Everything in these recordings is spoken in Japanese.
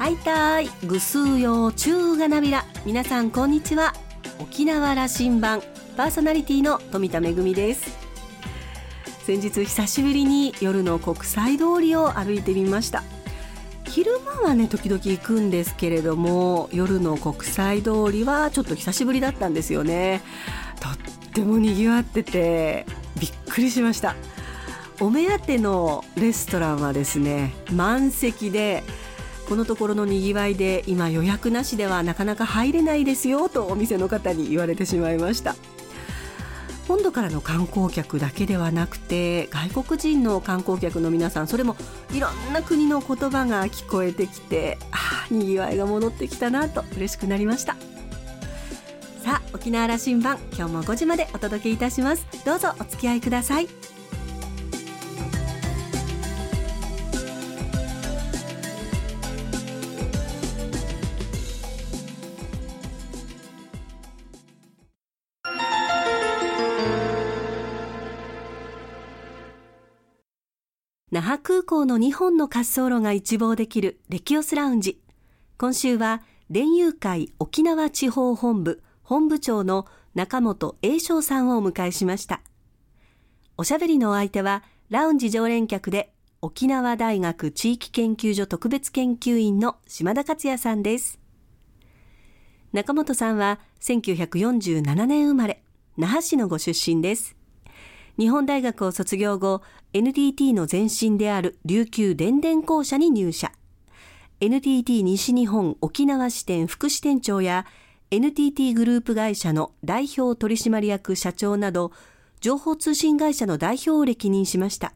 はいたい。ぐすうよ中がなびら。皆さんこんにちは。沖縄羅針盤。パーソナリティの富田恵です。先日久しぶりに夜の国際通りを歩いてみました。昼間はね時々行くんですけれども夜の国際通りはちょっと久しぶりだったんですよね。とっても賑わっててびっくりしました。お目当てのレストランはですね満席でこのところのにぎわいで今予約なしではなかなか入れないですよとお店の方に言われてしまいました。本土からの観光客だけではなくて外国人の観光客の皆さんそれもいろんな国の言葉が聞こえてきてああにぎわいが戻ってきたなと嬉しくなりました。さあ沖縄羅針盤今日も5時までお届けいたします。どうぞお付き合いください。那覇空港の2本の滑走路が一望できるレキオスラウンジ。今週は、連友会沖縄地方本部本部長の中本栄翔さんをお迎えしました。おしゃべりのお相手は、ラウンジ常連客で沖縄大学地域研究所特別研究員の島田克也さんです。中本さんは1947年生まれ、那覇市のご出身です。日本大学を卒業後、NTT の前身である琉球電電公社に入社。NTT 西日本沖縄支店副支店長や NTT グループ会社の代表取締役社長など、情報通信会社の代表を歴任しました。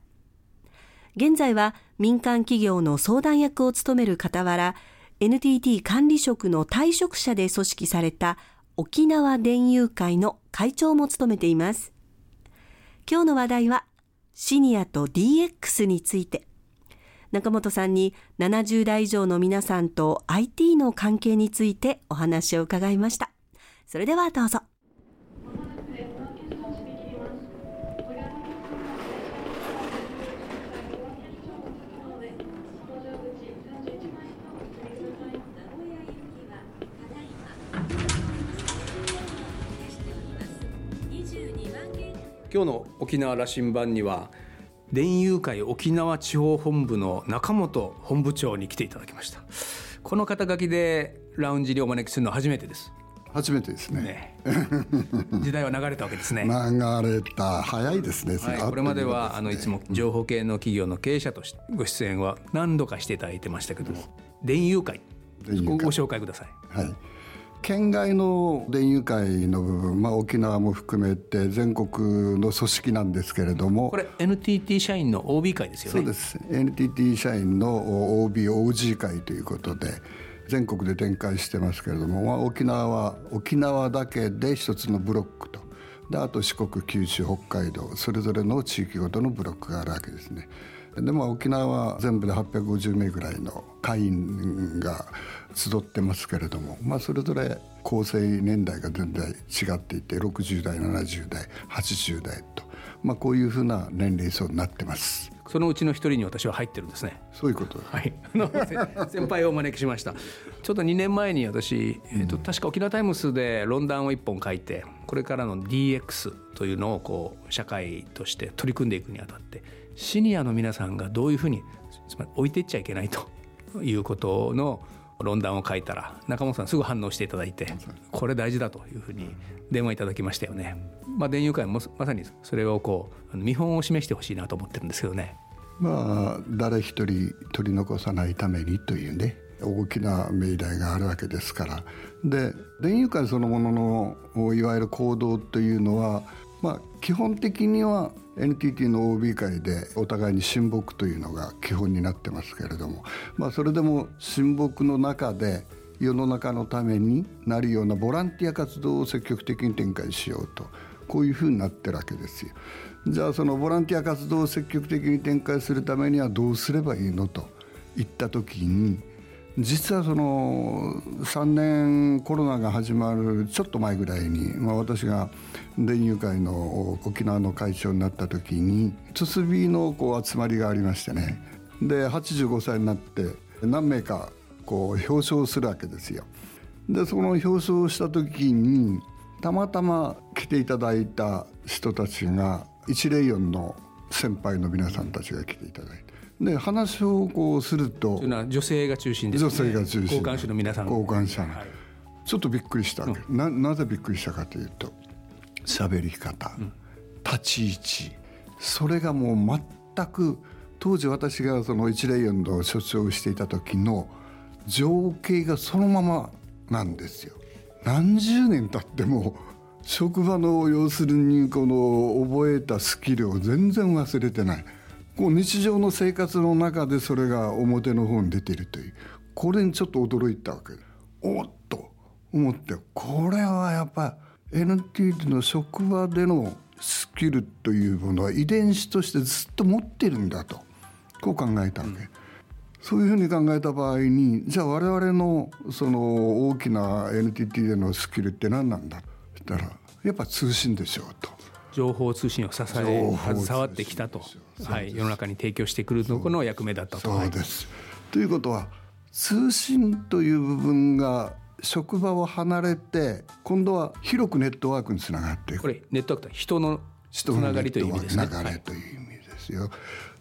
現在は民間企業の相談役を務める傍ら、NTT 管理職の退職者で組織された沖縄電友会の会長も務めています。今日の話題はシニアと DX について。中本さんに70代以上の皆さんと IT の関係についてお話を伺いました。それではどうぞ。今日の沖縄羅針盤には電友会沖縄地方本部の中本本部長に来ていただきました。この肩書きでラウンジにお招きするのは初めてです。初めてですね、ね、時代は流れたわけですね。流れた早いですね、はい、これまではあのいつも情報系の企業の経営者としてご出演は何度かしていただいてましたけども電友会。ご紹介ください。はい県外の電友会の部分、まあ、沖縄も含めて全国の組織なんですけれども。これ NTT 社員の OB 会ですよね。そうです。NTT 社員の OBOG 会ということで全国で展開してますけれども、まあ、沖縄は沖縄だけで一つのブロックと。であと四国九州北海道それぞれの地域ごとのブロックがあるわけですね。でも沖縄は全部で850名ぐらいの会員が集ってますけれども、まあ、それぞれ構成年代が全然違っていて60代70代80代と、まあ、こういうふうな年齢層になってます。そのうちの一人に私は入ってるんですね。そういうこと。はい。先輩をお招きしました。ちょっと2年前に私、えっ、ー、と、確か沖縄タイムスで論壇を1本書いて、これからの DX というのをこう社会として取り組んでいくにあたって、シニアの皆さんがどういうふうにつまり置いていっちゃいけないと いうことの論壇を書いたら中本さんすぐ反応していただいてこれ大事だというふうに電話いただきましたよね。まあ、電友会もまさにそれをこう見本を示してほしいなと思ってるんですけどね。まあ誰一人取り残さないためにというね大きな命題があるわけですからで電友会そのもののいわゆる行動というのは、まあ、基本的には NTT の OB 会でお互いに親睦というのが基本になってますけれども、まあ、それでも親睦の中で世の中のためになるようなボランティア活動を積極的に展開しようとこういうふうになってるわけですよ。じゃあそのボランティア活動を積極的に展開するためにはどうすればいいのと言った時に実はその3年コロナが始まるちょっと前ぐらいに、まあ、私が電友会の沖縄の会長になった時につつのこう集まりがありましてねで85歳になって何名かこう表彰するわけですよ。でその表彰した時にたまたま来ていただいた人たちが一レイヨンの先輩の皆さんたちが来ていただいてで話をこうするとというのは女性が中心ですね。女性が中心。交換手の皆さん。交換者がはい。ちょっとびっくりしたわけ、ななぜびっくりしたかというと喋り方、立ち位置。それがもう全く当時私がその一レイヨンの所長をしていた時の情景がそのままなんですよ。何十年経っても職場の要するにこの覚えたスキルを全然忘れてないこう日常の生活の中でそれが表の方に出ているというこれにちょっと驚いたわけおっと思ってこれはやっぱ NTT の職場でのスキルというものは遺伝子としてずっと持ってるんだとこう考えたわけ。そういうふうに考えた場合にじゃあ我々のその大きな NTT でのスキルって何なんだ？そしたらやっぱ通信でしょうと。情報通信を支情え携わってきたとはい、世の中に提供してくるのこの役目だったと。そうです。ということは通信という部分が職場を離れて今度は広くネットワークにつながっていくこれネットワークとは人のつながりという意味ですね。流はいれという意味ですよ。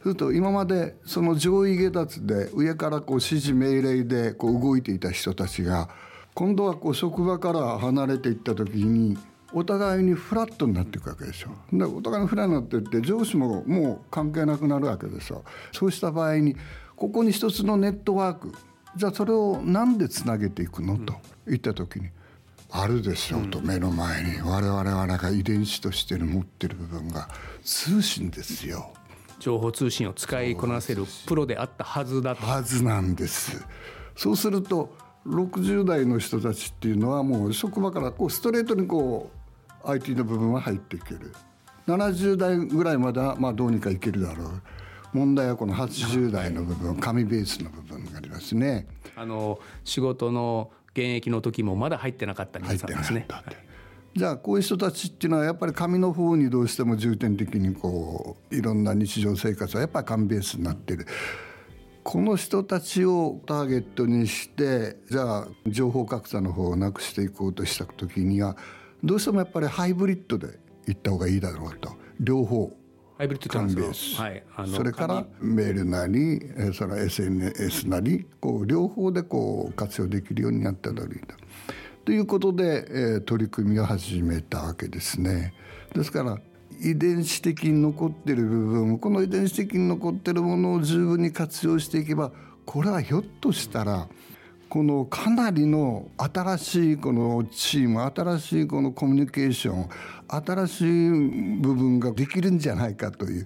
すると今までその上位下達で上からこう指示命令でこう動いていた人たちが今度はこう職場から離れていった時にお互いにフラットになっていくわけでしょ。でお互いにフラットになっていって上司ももう関係なくなるわけですよ。そうした場合にここに一つのネットワークじゃあそれを何でつなげていくのといった時にあるでしょうと目の前に我々はなんか遺伝子として持ってる部分が通信ですよ情報通信を使いこなせるプロであったはずだと。はずなんですそうすると60代の人たちっていうのはもう職場からこうストレートにこう IT の部分は入っていける70代ぐらいまではまあどうにかいけるだろう問題はこの80代の部分紙ベースの部分がありますねあの仕事の現役の時もまだ入ってなかった皆さんですね。かったってじゃあこういう人たちっていうのはやっぱり紙の方にどうしても重点的にこういろんな日常生活はやっぱり紙ベースになってる。この人たちをターゲットにしてじゃあ情報格差の方をなくしていこうとした時にはどうしてもやっぱりハイブリッドでいった方がいいだろうと。両方。ハイブリッドはい、あのそれからメールなりえーその SNS なりこう両方でこう活用できるようになったらいいだということで、えー取り組みを始めたわけですね。ですから遺伝子的に残ってる部分この遺伝子的に残ってるものを十分に活用していけばこれはひょっとしたらこのかなりの新しいこのチーム新しいこのコミュニケーション新しい部分ができるんじゃないかという、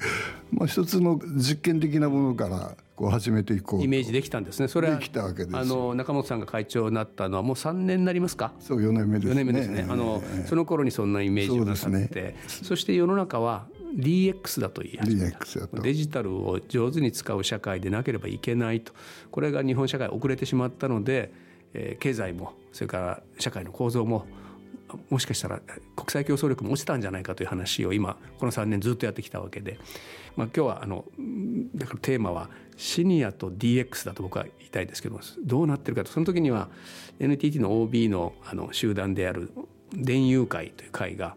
まあ、一つの実験的なものからこう始めていこうとイメージできたんですね。それはできたわけですよあの中本さんが会長になったのはもう3年になりますか？そう4年目です4ね。年目ですね。あのその頃にそんなイメージをなさって、そうでそして世の中は DX だと言い始めた。デジタルを上手に使う社会でなければいけないと。これが日本社会遅れてしまったので、えー経済もそれから社会の構造ももしかしたら国際競争力も落ちたんじゃないかという話を今この3年ずっとやってきたわけで、まあ、今日はあのうんだからテーマはシニアと DX だと僕は言いたいですけどもどうなってるかと。その時には NTT の OB のあの集団である電友会という会が、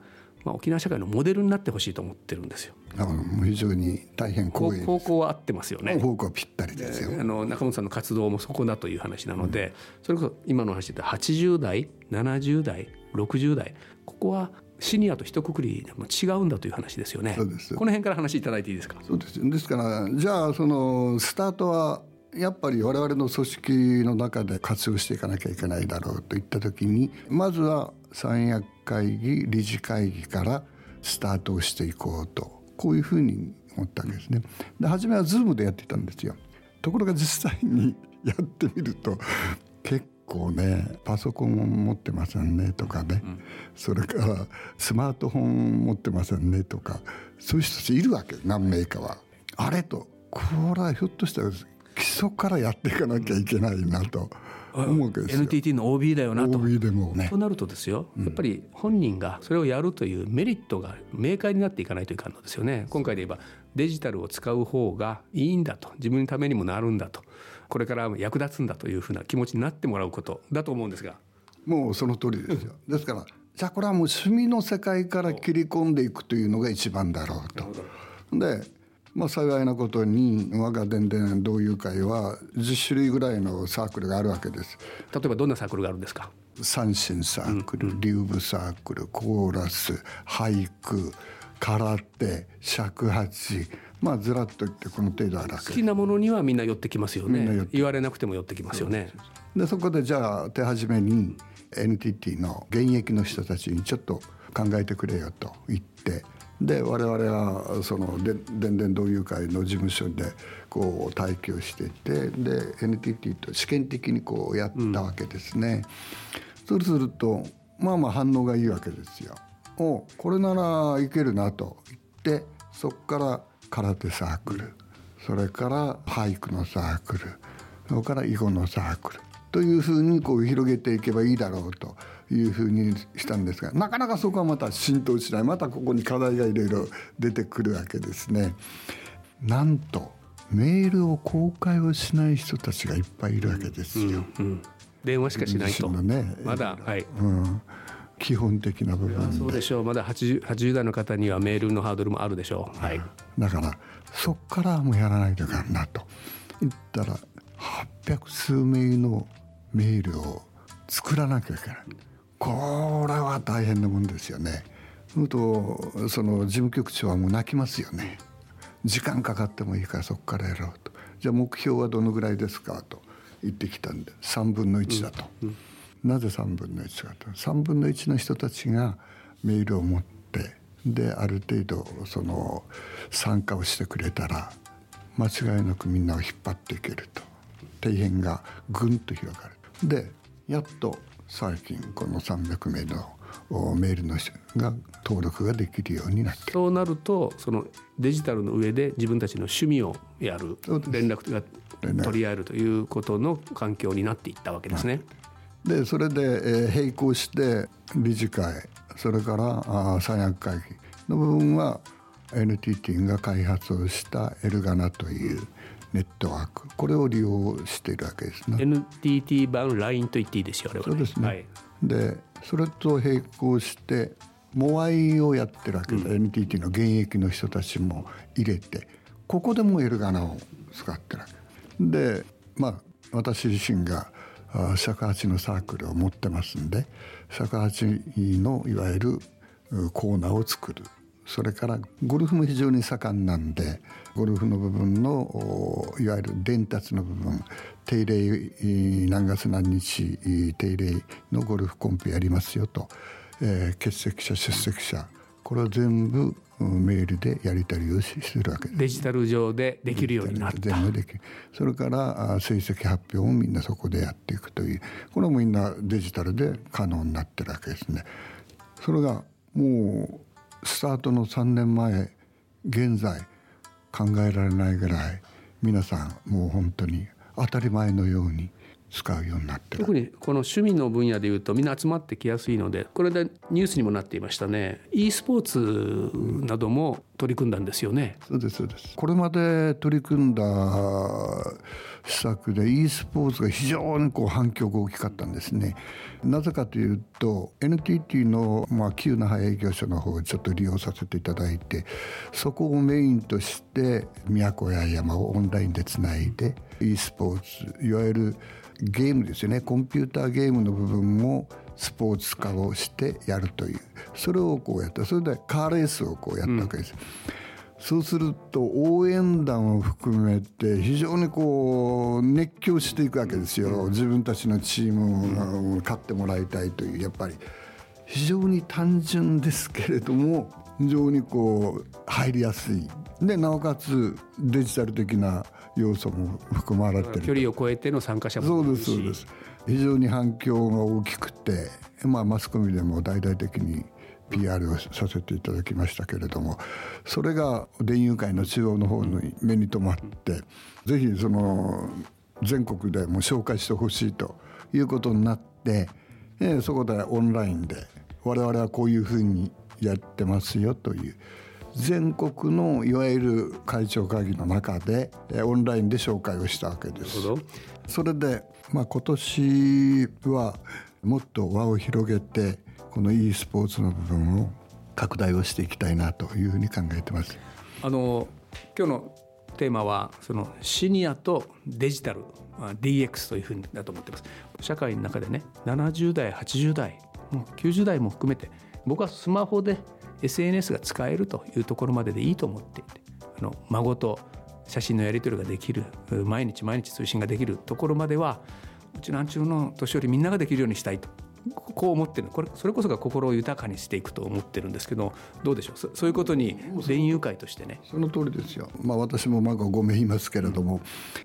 まあ、沖縄社会のモデルになってほしいと思ってるんですよ。だからもう非常に大変こう光栄方向は合ってますよね。方向はぴったりですよ。あの中本さんの活動もそこだという話なので、それこそ今の話で言った80代70代60代ここはシニアと一括りでも違うんだという話ですよね。そうですこの辺から話いただいていいですか？そうですですからじゃあそのスタートはやっぱり我々の組織の中で活用していかなきゃいけないだろうといった時にまずは三役会議理事会議からスタートをしていこうとこういうふうに思ったわけですね。で初めは Zoom でやってたんですよ。ところが実際にやってみると結構ねパソコンを持ってませんねとかね、それからスマートフォン持ってませんねとかそういう人たちいるわけ何名かは。あれとこれはひょっとしたら基礎からやっていかなきゃいけないなと思うわけですよ。NTT の OB だよなと。OB でも。ね。となるとですよやっぱり本人がそれをやるというメリットが明快になっていかないといかんのですよね。今回で言えばデジタルを使う方がいいんだと。自分のためにもなるんだと。これから役立つんだというふうな気持ちになってもらうことだと思うんですが。もうその通りですよ。ですからじゃあこれはもう趣味の世界から切り込んでいくというのが一番だろうと。でまあ、幸いなことに我が電電同友会は10種類ぐらいのサークルがあるわけです。例えばどんなサークルがあるんですか？三振サークル、リューブサークルコーラス俳句空手尺八。まあずらっといってこの程度ある好きなものにはみんな寄ってきますよね。みんな寄って言われなくても寄ってきますよね。でそこでじゃあ手始めに NTT の現役の人たちにちょっと考えてくれよと言ってで我々はそので電電同友会の事務所でこう待機をしていてで NTT と試験的にこうやったわけですね。そうするとまあまあ反応がいいわけですよ。おこれならいけるなと言ってそこから空手サークルそれから俳句のサークルそれから囲碁のサークルというふうにこう広げていけばいいだろうというふうにしたんですがなかなかそこはまた浸透しない。またここに課題がいろいろ出てくるわけですね。なんとメールを公開をしない人たちがいっぱいいるわけですよ。うん電話しかしないと、ねまだはい。うん、基本的な部分そうでしょう。まだ 80, 80代の方にはメールのハードルもあるでしょう。はい。だからそっからもうやらないといかんなと。言ったら800数名のメールを作らなきゃいけないこれは大変なもんですよね。するとその事務局長はもう泣きますよね。時間かかってもいいからそこからやろうと。じゃあ目標はどのぐらいですかと言ってきたんで3分の1だと。なぜ3分の1かと3分の1の人たちがメールを持ってである程度その参加をしてくれたら間違いなくみんなを引っ張っていけると底辺がぐんと広がるでやっと最近この300名のおメールの人が登録ができるようになってるそうなるとそのデジタルの上で自分たちの趣味をやる連絡が取り合えるということの環境になっていったわけですね。でそれで、えー並行して理事会それからあー三役会議の部分は NTT が開発をしたエルガナというネットワーク。これを利用しているわけですね。NTT 版 LINE と言っていいですよあれは、ね。そうですね。はい、でそれと並行してモアイをやってるわけで、NTT の現役の人たちも入れてここでもエルガナを使ってるわけ。でまあ私自身があ尺八のサークルを持ってますんで尺八のいわゆるうコーナーを作るそれからゴルフも非常に盛んなんでゴルフの部分のおいわゆる伝達の部分定例えー何月何日えー定例のゴルフコンペやりますよと、えー欠席者出席者これを全部うんメールでやり取りをしするわけです。デジタル上でできるようになった。全部できるそれからあ成績発表もみんなそこでやっていくというこれもみんなデジタルで可能になってるわけですね。それがもうスタートの3年前現在考えられないぐらい皆さんもう本当に当たり前のように使うようになってる。特にこの趣味の分野でいうとみんな集まってきやすいのでこれでニュースにもなっていましたね。e スポーツなども取り組んだんですよね。そうですそうです。これまで取り組んだ施策で e スポーツが非常にこう反響が大きかったんですね。なぜかというと NTT のまあ旧那覇営業所の方をちょっと利用させていただいてそこをメインとして宮古八重山をオンラインでつないで e スポーツいわゆるゲームですよね。コンピューターゲームの部分もスポーツ化をしてやるという。それをこうやった。それでカーレースをこうやったわけです。そうすると応援団を含めて非常にこう熱狂していくわけですよ、自分たちのチームを勝ってもらいたいという。やっぱり非常に単純ですけれども非常にこう入りやすい。でなおかつデジタル的な要素も含まれてる距離を超えての参加者もそうですそうです。非常に反響が大きくて、まあ、マスコミでも大々的に PR をさせていただきましたけれどもそれが電友会の中央の方に目に留まってぜひその全国でも紹介してほしいということになって、えー、そこでオンラインで我々はこういうふうにやってますよという全国のいわゆる会長会議の中でオンラインで紹介をしたわけです。それで、まあ、今年はもっと輪を広げてこの e スポーツの部分を拡大をしていきたいなというふうに考えてます。あの今日のテーマはそのシニアとデジタル DX というふうにだと思ってます。社会の中でね70代80代もう90代も含めて僕はスマホで SNS が使えるというところまででいいと思っていてあの孫と写真のやり取りができる毎日毎日通信ができるところまではうちなんちゅうの年寄りみんなができるようにしたいと。こう思ってるこれそれこそが心を豊かにしていくと思ってるんですけどどうでしょう？そそういうことに連友会としてね。その通りですよ、まあ、私も孫5名いますけれども、うん、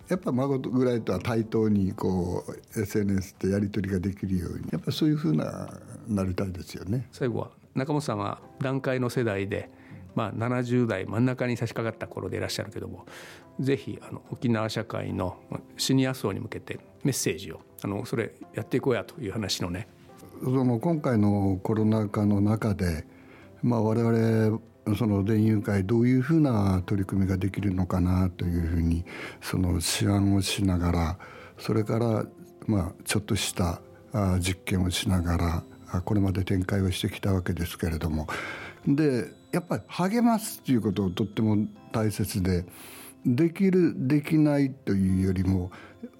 やっぱ孫ぐらいとは対等にこう SNS でやり取りができるようにやっぱそういうふうななりたいですよね。最後は中本さんは段階の世代で、まあ、70代真ん中に差し掛かった頃でいらっしゃるけどもぜひあの沖縄社会のシニア層に向けてメッセージをあのそれやっていこうやという話のね。その今回のコロナ禍の中で、まあ、我々その電友会どういうふうな取り組みができるのかなというふうにその思案をしながらそれからまあちょっとした実験をしながらこれまで展開をしてきたわけですけれどもでやっぱり励ますっていうことをとっても大切でできるできないというよりも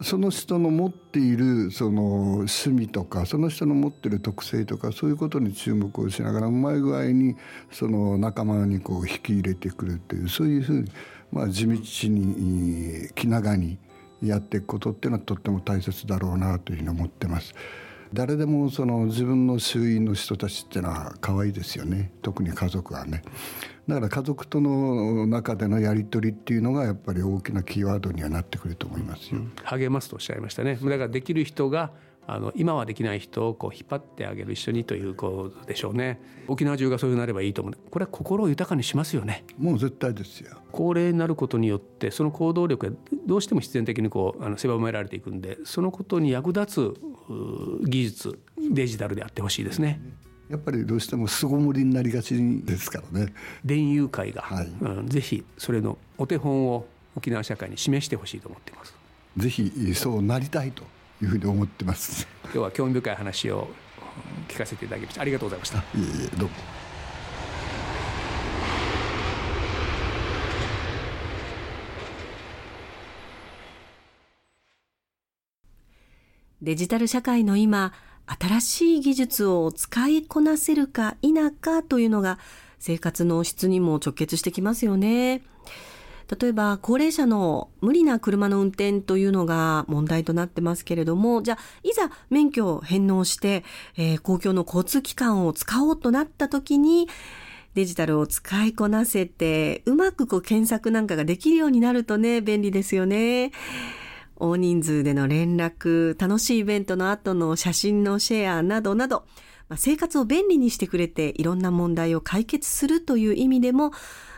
その人の持っているその趣味とかその人の持っている特性とかそういうことに注目をしながらうまい具合にその仲間にこう引き入れてくるというそういうふうに、まあ、地道に気長にやっていくことっていうのはとっても大切だろうなというふうに思ってます。誰でもその自分の周囲の人たちっていうのは可愛いですよね。特に家族はね。だから家族との中でのやり取りっていうのがやっぱり大きなキーワードにはなってくると思いますよ、うん、励ますとおっしゃいましたね。だからできる人があの今はできない人をこう引っ張ってあげる一緒にということでしょうね沖縄中がそういうなればいいと思うこれは心を豊かにしますよねもう絶対ですよ高齢になることによってその行動力がどうしても必然的にこうあの狭められていくんでそのことに役立つ技術デジタルであってほしいですね。やっぱりどうしても巣ごもりになりがちですからね。伝友会が、はいうん、ぜひそれのお手本を沖縄社会に示してほしいと思っています。ぜひそうなりたいというふうに思ってます。今日は興味深い話を聞かせていただきました。ありがとうございました。いえいえどうも。デジタル社会の今、新しい技術を使いこなせるか否かというのが生活の質にも直結してきますよね。例えば高齢者の無理な車の運転というのが問題となってますけれども、じゃあいざ免許を返納して、えー、公共の交通機関を使おうとなった時に、デジタルを使いこなせて、うまくこう検索なんかができるようになるとね、便利ですよね。大人数での連絡、楽しいイベントの後の写真のシェアなどなど、まあ、生活を便利にしてくれていろんな問題を解決するという意味でも、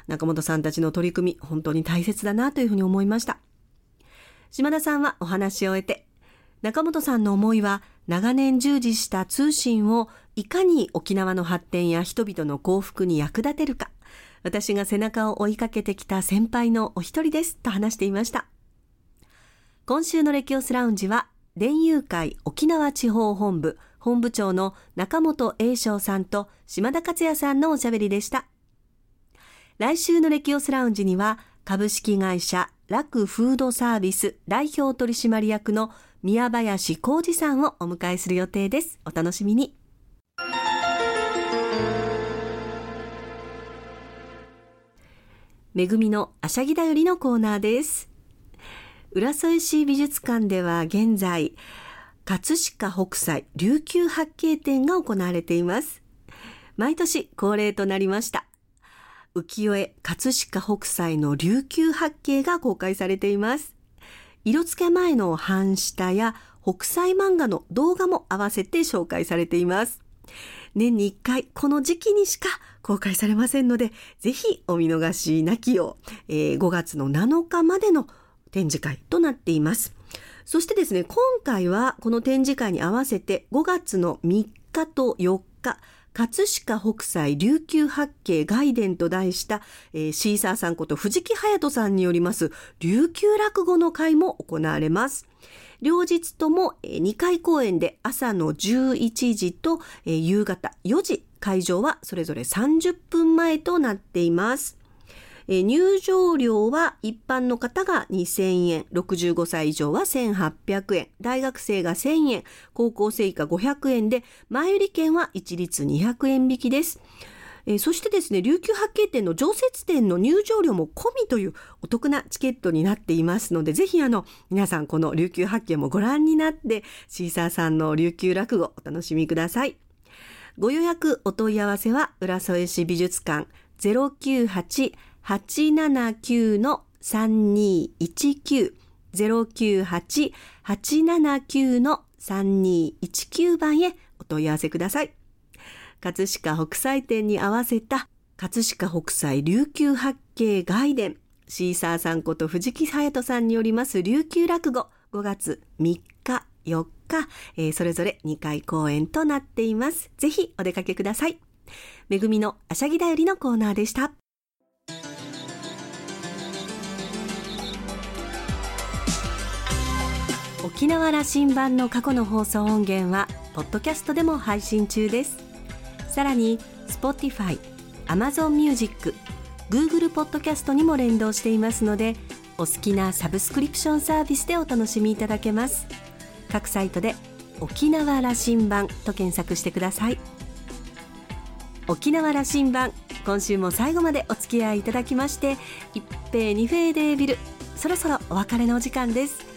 中本さんたちの取り組み、本当に大切だなというふうに思いました。島田さんはお話を終えて、中本さんの思いは長年従事した通信をいかに沖縄の発展や人々の幸福に役立てるか、私が背中を追いかけてきた先輩のお一人ですと話していました。今週のレキオスラウンジは、電友会沖縄地方本部本部長の中本栄翔さんと島田克也さんのおしゃべりでした。来週のレキオスラウンジには、株式会社楽フードサービス代表取締役の宮林浩二さんをお迎えする予定です。お楽しみに。めぐみのあしゃぎだよりのコーナーです。浦添市美術館では現在、葛飾北斎琉球八景展が行われています。毎年恒例となりました。浮世絵葛飾北斎の琉球八景が公開されています。色付け前の半下や北斎漫画の動画も合わせて紹介されています。年に1回この時期にしか公開されませんので、ぜひお見逃しなきよう、えー、5月の7日までの展示会となっています。そしてですね今回はこの展示会に合わせて5月の3日と4日葛飾北斎琉球八景外伝と題した、えー、シーサーさんこと藤木隼人さんによります琉球落語の会も行われます。両日とも2回公演で朝の11時と夕方4時会場はそれぞれ30分前となっています。え入場料は一般の方が2000円、65歳以上は1800円、大学生が1000円、高校生以下500円で、前売り券は一律200円引きです。え、そしてですね、琉球八景店の常設店の入場料も込みというお得なチケットになっていますので、ぜひあの、皆さんこの琉球八景もご覧になって、シーサーさんの琉球落語お楽しみください。ご予約お問い合わせは、浦添市美術館098 098-879-3219 098-879-3219番へお問い合わせください。葛飾北斎展に合わせた葛飾北斎琉球八景外伝シーサーさんこと藤木隼人さんによります琉球落語5月3日4日、えー、それぞれ2回公演となっています。ぜひお出かけください。めぐみのあしゃぎだよりのコーナーでした。沖縄羅針盤の過去の放送音源はポッドキャストでも配信中です。さらに Spotify、Amazon Music、Google Podcast にも連動していますのでお好きなサブスクリプションサービスでお楽しみいただけます。各サイトで沖縄羅針盤と検索してください。沖縄羅針盤今週も最後までお付き合いいただきまして一平二平デービルそろそろお別れのお時間です。